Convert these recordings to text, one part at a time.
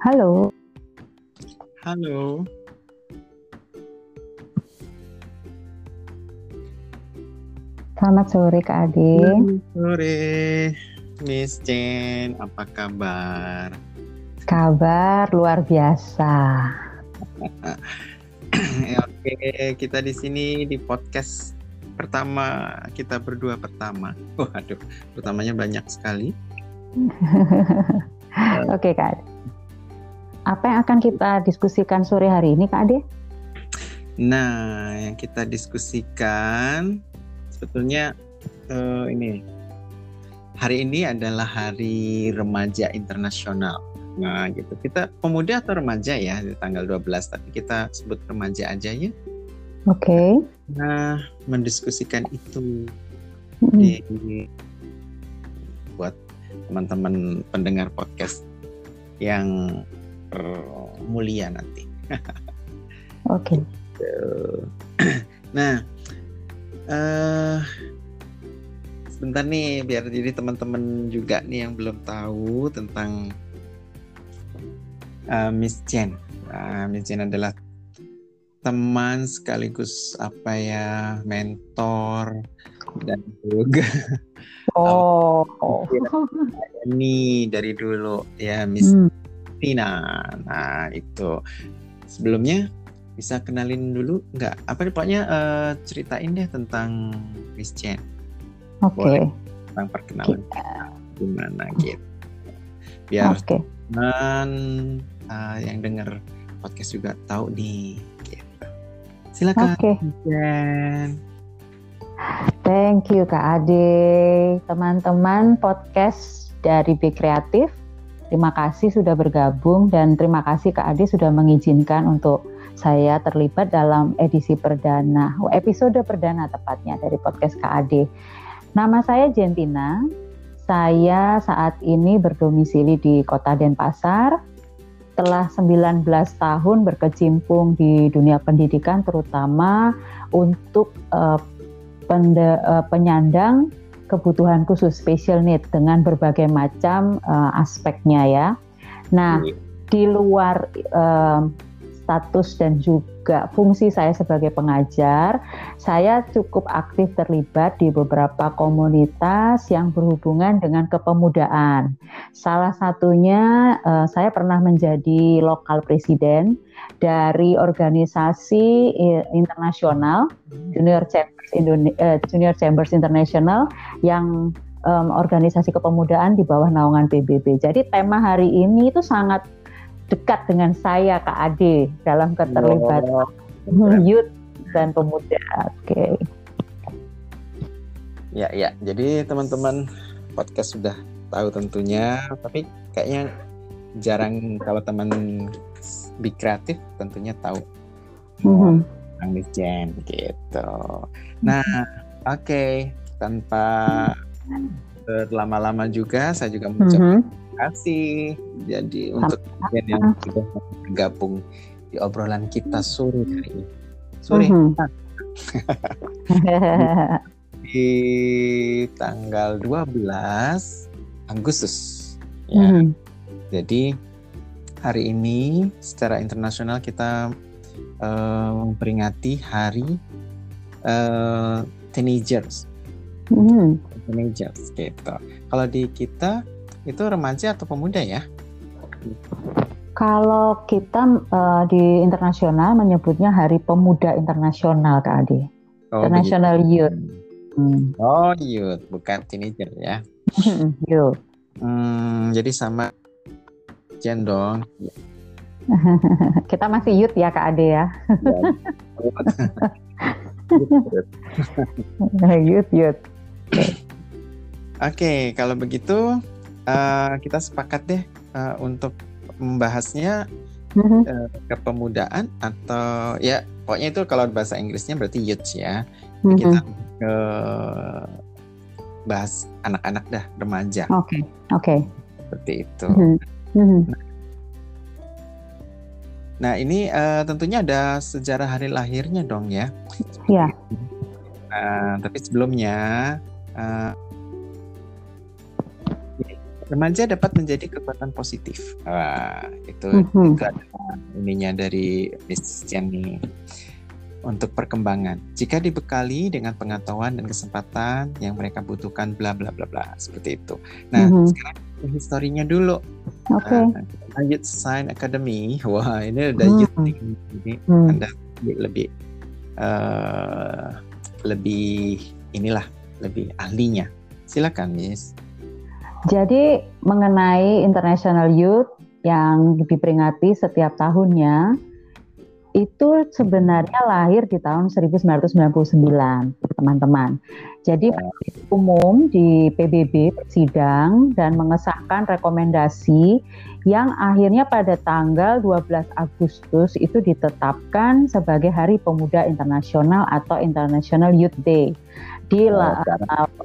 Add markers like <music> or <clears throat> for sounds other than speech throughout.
Halo. Halo. Selamat sore Kak Ade. Sore, Miss Jen, apa kabar? Kabar luar biasa. Oke, kita di sini di podcast pertama kita berdua pertama. Waduh, pertamanya banyak sekali. <laughs> Oke Kak. Apa yang akan kita diskusikan sore hari ini Kak Ade? Nah, yang kita diskusikan sebetulnya uh, ini hari ini adalah Hari Remaja Internasional. Nah, gitu. Kita pemuda atau remaja ya di tanggal 12, tapi kita sebut remaja aja ya. Oke. Okay. Nah, mendiskusikan itu Mm-mm. di buat teman-teman pendengar podcast yang mulia nanti. <laughs> Oke. <clears throat> Nah, eh sebentar nih biar jadi teman-teman juga nih yang belum tahu tentang eh, Miss Jen. Nah, Miss Jen adalah teman sekaligus apa ya mentor dan juga Oh. <laughs> ini dari dulu ya Miss Hmm. Tina. Nah itu sebelumnya bisa kenalin dulu nggak? Apa pokoknya eh, ceritain deh tentang Miss Jen Oke. tentang perkenalan kita gimana gitu. Biar Oke. teman eh, yang denger podcast juga tahu nih gitu. Silakan Oke. Miss Jen. Thank you Kak Ade. Teman-teman podcast dari Be Kreatif. Terima kasih sudah bergabung dan terima kasih Kak Ade sudah mengizinkan untuk saya terlibat dalam edisi perdana, episode perdana tepatnya dari podcast Kak Ade. Nama saya Jentina. Saya saat ini berdomisili di Kota Denpasar. Telah 19 tahun berkecimpung di dunia pendidikan terutama untuk eh, pende- eh, penyandang kebutuhan khusus special need dengan berbagai macam eh, aspeknya ya. Nah, di luar eh, status dan juga fungsi saya sebagai pengajar, saya cukup aktif terlibat di beberapa komunitas yang berhubungan dengan kepemudaan. Salah satunya eh, saya pernah menjadi lokal presiden dari organisasi eh, internasional Junior Chambers Indone- eh, Junior Chambers International yang em, organisasi kepemudaan di bawah naungan PBB. Jadi tema hari ini itu sangat dekat dengan saya Kak Ade dalam keterlibatan <laughs> youth dan pemuda. Oke. Ya, ya. Jadi teman-teman podcast sudah tahu tentunya, tapi kayaknya jarang kalau teman Big Kreatif tentunya tahu Mhm. tentang Miss Jen gitu. Nah, oke, tanpa berlama-lama juga, saya juga mengucapkan Mhm. Kasih. Jadi untuk kalian yang sudah bergabung di obrolan kita sore hari ini. Sore Mhm. <laughs> di tanggal 12 Agustus. Ya. Mhm. Jadi hari ini secara internasional kita eh, memperingati Hari eh, Teenagers, Mhm. teenagers gitu. Kalau di kita itu remaja atau pemuda ya? Kalau kita eh, di internasional menyebutnya Hari Pemuda Internasional Kak Ade. Oh, International begitu. Youth. Hmm. Oh, youth, bukan teenager ya. Youth. Hmm, jadi sama Jen dong. <laughs> Kita masih youth ya Kak Ade ya. <laughs> <laughs> youth, youth. Oke, kalau begitu eh, kita sepakat deh eh, untuk membahasnya Mhm. eh, kepemudaan atau ya pokoknya itu kalau bahasa Inggrisnya berarti youth ya. Mhm. Kita ke bahas anak-anak dah remaja Oke, oke. seperti itu. Mhm. Mhm. Nah ini eh, tentunya ada sejarah hari lahirnya dong ya. Ya. Nah, tapi sebelumnya eh, remaja dapat menjadi kekuatan positif. Wah, itu mm-hmm. itu ininya dari Miss nih untuk perkembangan. Jika dibekali dengan pengetahuan dan kesempatan yang mereka butuhkan, bla bla bla bla seperti itu. Nah, mm-hmm. sekarang historinya dulu. Oke. Okay. Nah, Youth Science Academy, <laughs> wah ini udah mm-hmm. youth ini mm-hmm. anda lebih lebih, uh, lebih inilah lebih ahlinya. Silakan, Miss. Jadi mengenai International Youth yang diperingati setiap tahunnya itu sebenarnya lahir di tahun 1999, teman-teman. Jadi umum di PBB bersidang dan mengesahkan rekomendasi yang akhirnya pada tanggal 12 Agustus itu ditetapkan sebagai Hari Pemuda Internasional atau International Youth Day di oh,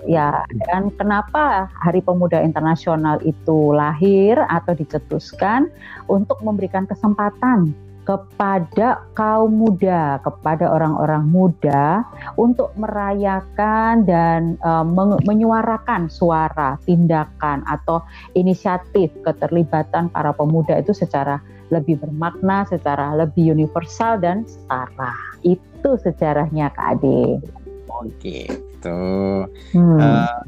ya dan kenapa Hari Pemuda Internasional itu lahir atau dicetuskan? Untuk memberikan kesempatan kepada kaum muda, kepada orang-orang muda untuk merayakan dan uh, menyuarakan suara, tindakan atau inisiatif keterlibatan para pemuda itu secara lebih bermakna, secara lebih universal dan setara. Itu sejarahnya Kak Ade. Oh gitu. Hmm. Uh,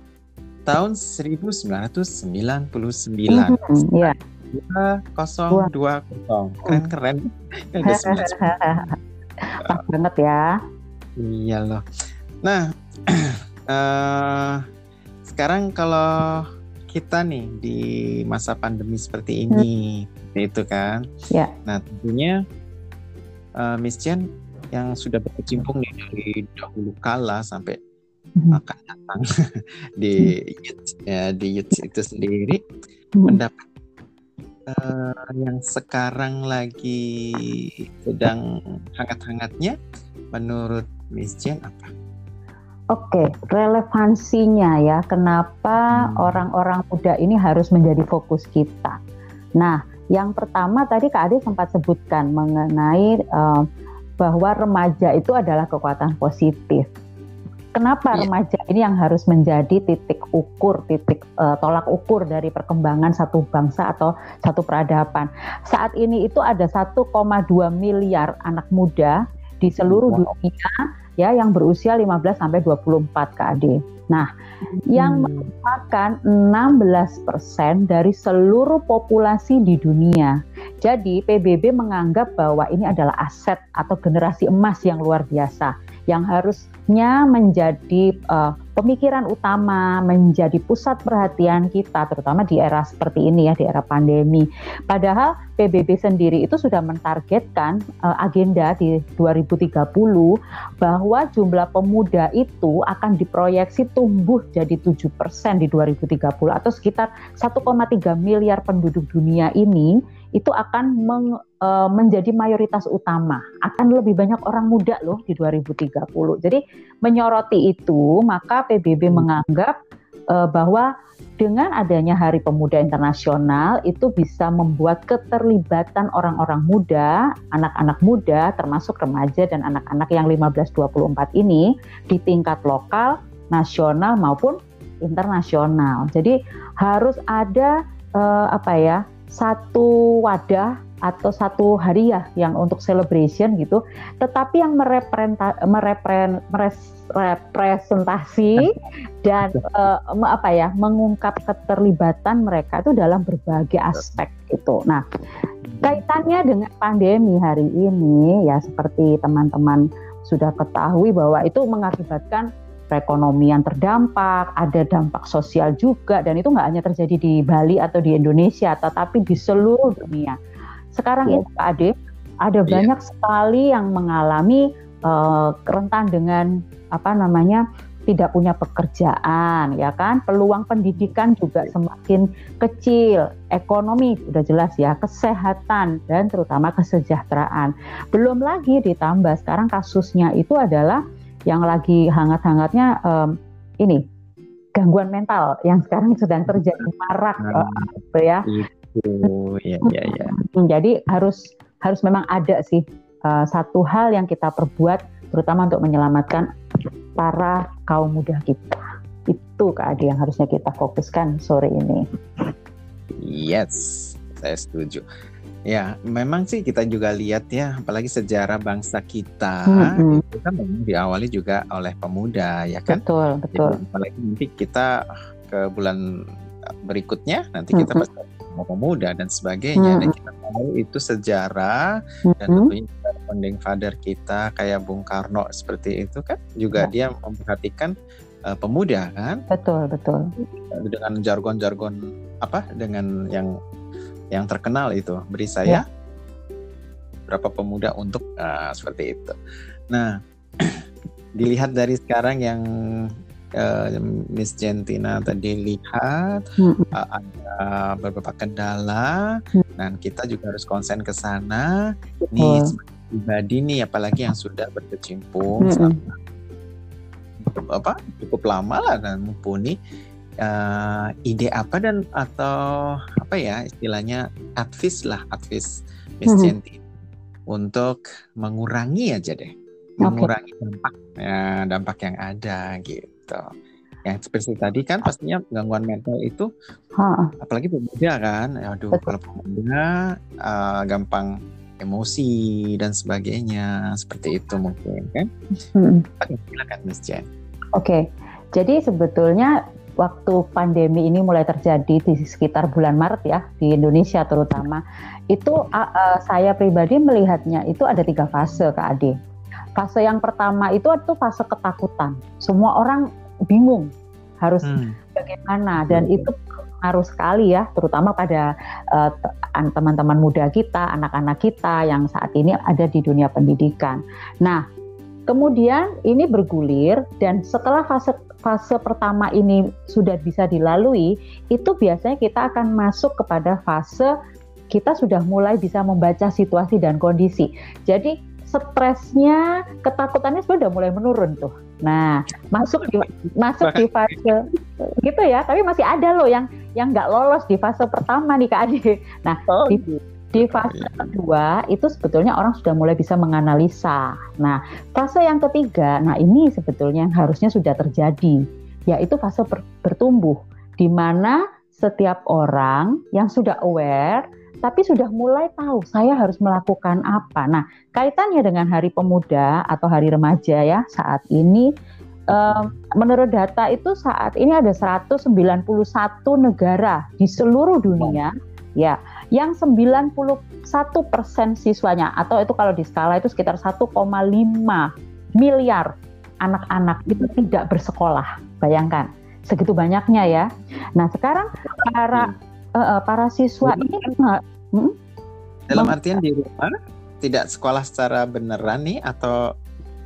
tahun 1999. Hmm, ya. Dua kosong dua kosong. Keren keren. <laughs> Pas banget ya. Iya loh. Nah, uh, <clears throat> sekarang kalau kita nih di masa pandemi seperti ini, hmm. itu kan. Ya. Nah tentunya uh, Miss Chen yang sudah berkecimpung nih dari dahulu kala sampai hmm. Akan datang <laughs> di youth, ya, di youth itu sendiri mendapat uh, yang sekarang lagi sedang hangat-hangatnya menurut Miss Jen apa? Oke, relevansinya ya, kenapa hmm. orang-orang hmm. muda ini harus menjadi fokus kita. Nah, yang pertama tadi Kak Ade sempat sebutkan mengenai uh, bahwa remaja itu adalah kekuatan positif. Kenapa ya. remaja ini yang harus menjadi titik ukur, titik uh, tolak ukur dari perkembangan satu bangsa atau satu peradaban? Saat ini itu ada 1,2 miliar anak muda di seluruh dunia ya yang berusia 15 sampai 24 KD. Nah, hmm. yang merupakan 16% dari seluruh populasi di dunia. Jadi PBB menganggap bahwa ini adalah aset atau generasi emas yang luar biasa yang harusnya menjadi uh, pemikiran utama, menjadi pusat perhatian kita, terutama di era seperti ini ya, di era pandemi. Padahal PBB sendiri itu sudah mentargetkan uh, agenda di 2030 bahwa jumlah pemuda itu akan diproyeksi tumbuh jadi 7% di 2030 atau sekitar 1,3 miliar penduduk dunia ini itu akan meng, e, menjadi mayoritas utama. Akan lebih banyak orang muda loh di 2030. Jadi menyoroti itu, maka PBB hmm. menganggap e, bahwa dengan adanya Hari Pemuda Internasional itu bisa membuat keterlibatan orang-orang muda, anak-anak muda termasuk remaja dan anak-anak yang 15-24 ini di tingkat lokal, nasional maupun internasional. Jadi harus ada uh, apa ya? Satu wadah atau satu hariah yang untuk celebration gitu, tetapi yang merepresentasi <laughs> dan uh, apa ya mengungkap keterlibatan mereka itu dalam berbagai aspek itu. Nah, kaitannya dengan pandemi hari ini ya seperti teman-teman sudah ketahui bahwa itu mengakibatkan perekonomian terdampak, ada dampak sosial juga, dan itu nggak hanya terjadi di Bali atau di Indonesia, tetapi di seluruh dunia. Sekarang ini Pak Ade, ada iya. banyak sekali yang mengalami uh, rentan dengan apa namanya tidak punya pekerjaan, ya kan? Peluang pendidikan juga semakin kecil, ekonomi sudah jelas ya, kesehatan dan terutama kesejahteraan. Belum lagi ditambah sekarang kasusnya itu adalah yang lagi hangat-hangatnya um, ini gangguan mental yang sekarang sedang terjadi marak nah, uh, ya. Itu ya ya ya. Jadi harus harus memang ada sih uh, satu hal yang kita perbuat terutama untuk menyelamatkan para kaum muda kita. Itu Kak Adi yang harusnya kita fokuskan sore ini. Yes, saya setuju. Ya, memang sih kita juga lihat ya, apalagi sejarah bangsa kita Mm-mm. itu kan memang diawali juga oleh pemuda, ya kan? Betul, betul. Jadi, apalagi nanti kita ke bulan berikutnya, nanti kita Mm-mm. pasti pemuda dan sebagainya. Dan Mm-mm. kita tahu itu sejarah dan Mm-mm. tentunya founding father kita kayak Bung Karno seperti itu kan juga dia memperhatikan eh, pemuda kan Betul, betul. dengan jargon-jargon apa dengan yang yang terkenal itu beri saya berapa pemuda untuk ah, seperti itu. Nah, <clears throat> dilihat dari sekarang yang eh, Miss Gentina tadi lihat Mm-mm. uh, ada beberapa kendala Hmm. dan kita juga harus konsen ke sana nih Betul. sebagai pribadi nih apalagi yang sudah berkecimpung Mm-mm. selama apa cukup lama lah dan mumpuni uh, ide apa dan atau apa ya istilahnya advice lah advice Miss Mhm. Genti untuk mengurangi aja deh. Mengurangi dampak ya, dampak yang ada gitu. Yang seperti tadi kan pastinya gangguan mental itu Ha, apalagi pemuda kan? Aduh Betul. kalau pemuda uh, gampang emosi dan sebagainya seperti itu mungkin kan. Oke, silakan Miss Jen Oke, jadi sebetulnya waktu pandemi ini mulai terjadi di sekitar bulan Maret ya di Indonesia terutama, itu a- saya pribadi melihatnya itu ada tiga fase Kak Ade. Fase yang pertama itu itu fase ketakutan. Semua orang bingung harus Hmm, bagaimana dan Betul. itu harus sekali ya terutama pada an- teman-teman muda kita, anak-anak kita yang saat ini ada di dunia pendidikan. Nah, kemudian ini bergulir dan setelah fase fase pertama ini sudah bisa dilalui, itu biasanya kita akan masuk kepada fase kita sudah mulai bisa membaca situasi dan kondisi. Jadi stresnya, ketakutannya sudah mulai menurun tuh. Nah, masuk di masuk di fase gitu ya, tapi masih ada loh yang yang nggak lolos di fase pertama nih Kak Ade. Nah, Oh, di, di fase kedua itu sebetulnya orang sudah mulai bisa menganalisa. Nah, fase yang ketiga, nah ini sebetulnya yang harusnya sudah terjadi, yaitu fase ber- bertumbuh, di mana setiap orang yang sudah aware, tapi sudah mulai tahu saya harus melakukan apa. Nah, kaitannya dengan Hari Pemuda atau Hari Remaja ya saat ini. em, menurut data itu saat ini ada 191 negara di seluruh dunia ya yang 91 persen siswanya. Atau itu kalau di skala itu sekitar 1,5 miliar anak-anak itu tidak bersekolah. Bayangkan segitu banyaknya ya. Nah sekarang para eh, eh, para siswa ini nggak- dalam Mem- artian di rumah tidak sekolah secara beneran nih atau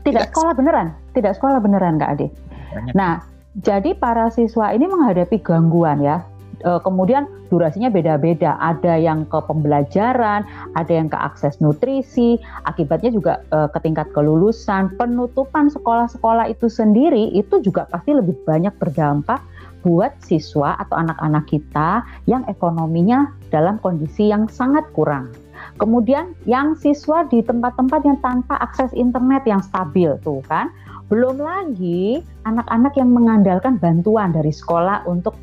tidak Tidak. sekolah beneran. Tidak sekolah beneran Kak Ade. Banyak. Nah, jadi para siswa ini menghadapi gangguan ya. E, kemudian durasinya beda-beda. Ada yang ke pembelajaran, ada yang ke akses nutrisi. Akibatnya juga e, ke tingkat kelulusan. Penutupan sekolah-sekolah itu sendiri itu juga pasti lebih banyak berdampak buat siswa atau anak-anak kita yang ekonominya dalam kondisi yang sangat kurang. Kemudian yang siswa di tempat-tempat yang tanpa akses internet yang stabil tuh kan. Belum lagi anak-anak yang mengandalkan bantuan dari sekolah untuk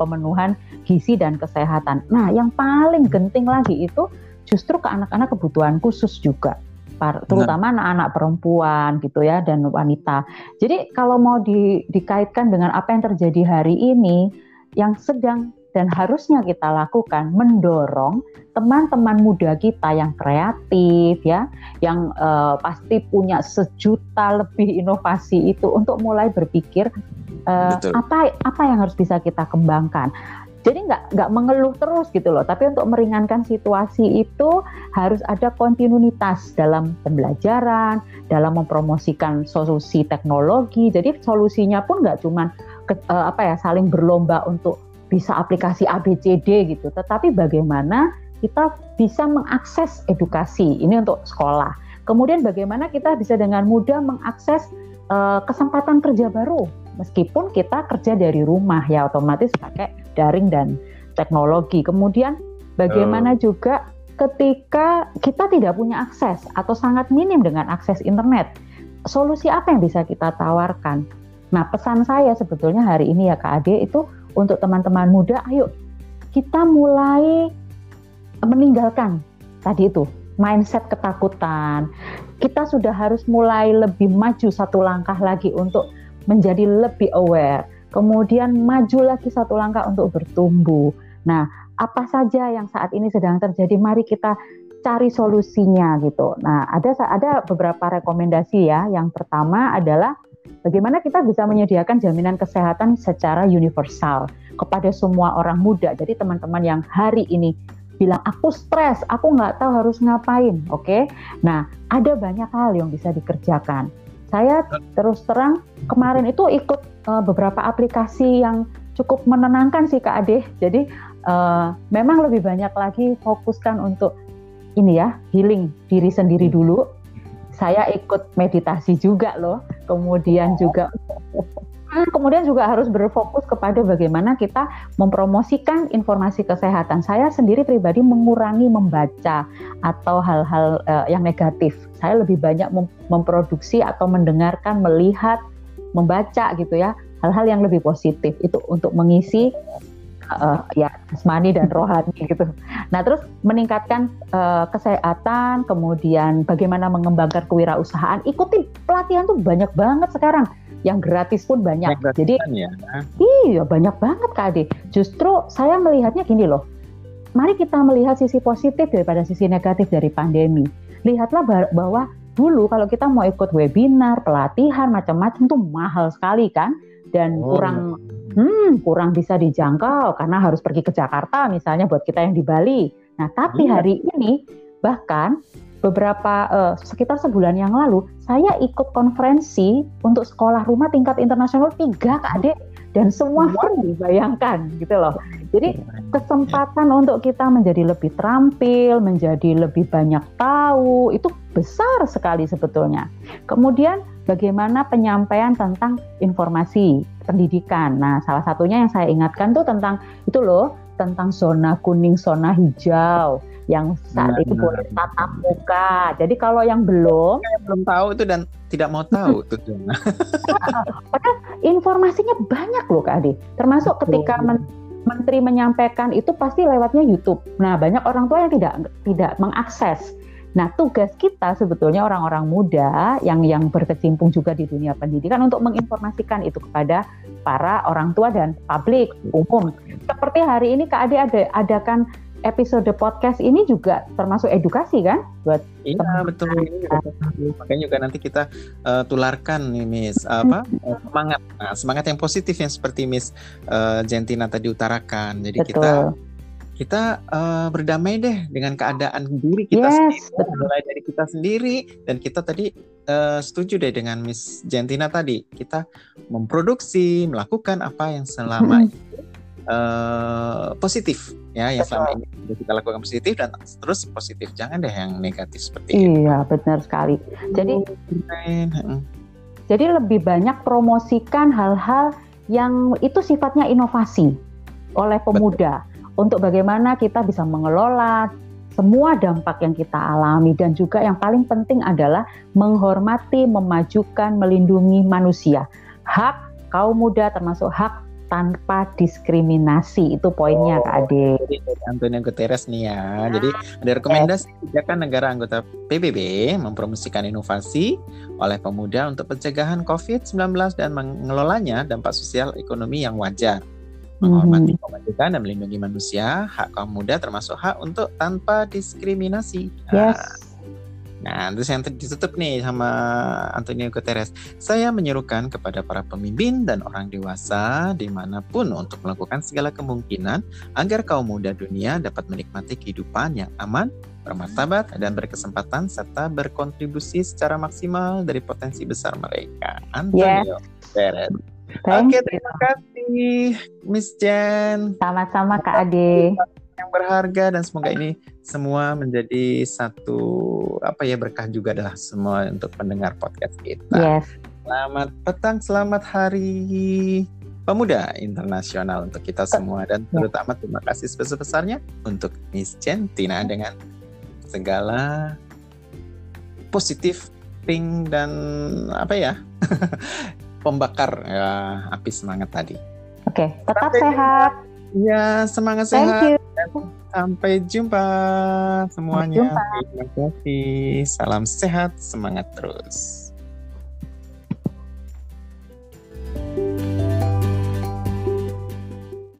pemenuhan gizi dan kesehatan. Nah, yang paling genting lagi itu justru ke anak-anak kebutuhan khusus juga, terutama anak-anak perempuan gitu ya dan wanita. Jadi kalau mau di- dikaitkan dengan apa yang terjadi hari ini, yang sedang dan harusnya kita lakukan mendorong teman-teman muda kita yang kreatif ya, yang eh, pasti punya sejuta lebih inovasi itu untuk mulai berpikir Betul. apa apa yang harus bisa kita kembangkan. Jadi nggak nggak mengeluh terus gitu loh, tapi untuk meringankan situasi itu harus ada kontinuitas dalam pembelajaran, dalam mempromosikan solusi teknologi. Jadi solusinya pun nggak cuma ke- eh, apa ya saling berlomba untuk bisa aplikasi ABCD gitu, tetapi bagaimana kita bisa mengakses edukasi ini untuk sekolah. Kemudian bagaimana kita bisa dengan mudah mengakses eh, kesempatan kerja baru meskipun kita kerja dari rumah ya otomatis pakai daring dan teknologi. Kemudian bagaimana juga ketika kita tidak punya akses atau sangat minim dengan akses internet, solusi apa yang bisa kita tawarkan? Nah, pesan saya sebetulnya hari ini ya Kak Ade itu untuk teman-teman muda, ayo kita mulai meninggalkan tadi itu mindset ketakutan. Kita sudah harus mulai lebih maju satu langkah lagi untuk menjadi lebih aware. Kemudian maju lagi satu langkah untuk bertumbuh. Nah, apa saja yang saat ini sedang terjadi? Mari kita cari solusinya gitu. Nah, ada ada beberapa rekomendasi ya. Yang pertama adalah bagaimana kita bisa menyediakan jaminan kesehatan secara universal kepada semua orang muda. Jadi teman-teman yang hari ini bilang aku stres, aku nggak tahu harus ngapain, oke? Okay? Nah, ada banyak hal yang bisa dikerjakan. Saya terus terang kemarin itu ikut uh, beberapa aplikasi yang cukup menenangkan sih Kak Ade. Jadi uh, memang lebih banyak lagi fokuskan untuk ini ya healing diri sendiri dulu. Saya ikut meditasi juga loh, kemudian juga Hmm, kemudian juga harus berfokus kepada bagaimana kita mempromosikan informasi kesehatan. Saya sendiri pribadi mengurangi membaca atau hal-hal uh, yang negatif. Saya lebih banyak mem memproduksi atau mendengarkan, melihat, membaca gitu ya, hal-hal yang lebih positif itu untuk mengisi uh, ya jasmani dan <laughs> rohani gitu. Nah terus meningkatkan uh, kesehatan, kemudian bagaimana mengembangkan kewirausahaan. Ikuti pelatihan tuh banyak banyak sekarang yang gratis pun banyak. Jadi ya. iya banyak banget Kak Ade. Justru saya melihatnya gini loh. Mari kita melihat sisi positif daripada sisi negatif dari pandemi. Lihatlah bahwa dulu kalau kita mau ikut webinar, pelatihan macam-macam tuh mahal sekali kan dan oh. kurang hmm, kurang bisa dijangkau karena harus pergi ke Jakarta misalnya buat kita yang di Bali. Nah, tapi iya. hari ini bahkan beberapa uh, sekitar sebulan yang lalu saya ikut konferensi untuk sekolah rumah tingkat internasional tiga kak Ade dan semua pun dibayangkan gitu loh. Jadi kesempatan untuk kita menjadi lebih terampil, menjadi lebih banyak tahu itu besar sekali sebetulnya. Kemudian bagaimana penyampaian tentang informasi pendidikan. Nah, salah satunya yang saya ingatkan tuh tentang itu loh, tentang zona kuning, zona hijau yang saat nah, itu nah, boleh tatap muka. Jadi kalau yang belum, yang belum tahu itu dan tidak mau tahu <laughs> itu. Padahal informasinya banyak loh Kak Adi. Termasuk ketika men menteri menyampaikan itu pasti lewatnya YouTube. Nah banyak orang tua yang tidak tidak mengakses. Nah, tugas kita sebetulnya orang-orang muda yang yang berkecimpung juga di dunia pendidikan untuk menginformasikan itu kepada para orang tua dan publik umum. Seperti hari ini Kak Ade ada adakan episode podcast ini juga termasuk edukasi kan? Buat iya betul. Makanya juga nanti kita uh, tularkan nih Miss. Apa? Hmm. semangat. Nah, semangat yang positif yang seperti Miss uh, Gentina tadi utarakan. Jadi betul. kita kita uh, berdamai deh dengan keadaan diri kita yes, sendiri betul. mulai dari kita sendiri. Dan kita tadi uh, setuju deh dengan Miss Gentina tadi. Kita memproduksi melakukan apa yang selama hmm. Uh, positif ya yang selama ini kita lakukan positif dan terus positif. Jangan deh yang negatif seperti iya, itu. Iya benar sekali. Jadi jadi lebih banyak promosikan hal-hal yang itu sifatnya inovasi oleh pemuda Betul. untuk bagaimana kita bisa mengelola semua dampak yang kita alami. Dan juga yang paling penting adalah menghormati, memajukan, melindungi manusia. Hak kaum muda termasuk hak tanpa diskriminasi itu poinnya oh, Kak Ade. Antonio Guterres nih ya. Jadi ada rekomendasi kebijakan negara anggota PBB mempromosikan inovasi oleh pemuda untuk pencegahan COVID-19 dan mengelolanya dampak sosial ekonomi yang wajar. Menghormati hmm. kemajukan dan melindungi manusia, hak kaum muda termasuk hak untuk tanpa diskriminasi. Nah, yes. Nah, terus yang ditutup nih sama Antonio Guterres. Saya menyerukan kepada para pemimpin dan orang dewasa di mana pun untuk melakukan segala kemungkinan agar kaum muda dunia dapat menikmati kehidupan yang aman, bermartabat, dan berkesempatan serta berkontribusi secara maksimal dari potensi besar mereka. Antonio yes. Guterres. Oke, terima kasih Miss Jen. Sama-sama Kak Ade yang berharga dan semoga ini semua menjadi satu apa ya berkah juga adalah semua untuk pendengar podcast kita. Yes. Selamat petang, selamat hari Pemuda Internasional untuk kita semua dan terutama terima kasih sebesar-besarnya untuk Miss Centina dengan segala positif pink dan apa ya <laughs> pembakar ya, api semangat tadi. Oke, tetap sehat. Ya, semangat Thank sehat. you. Sampai jumpa semuanya. jumpa. Terima kasih. Salam sehat, semangat terus.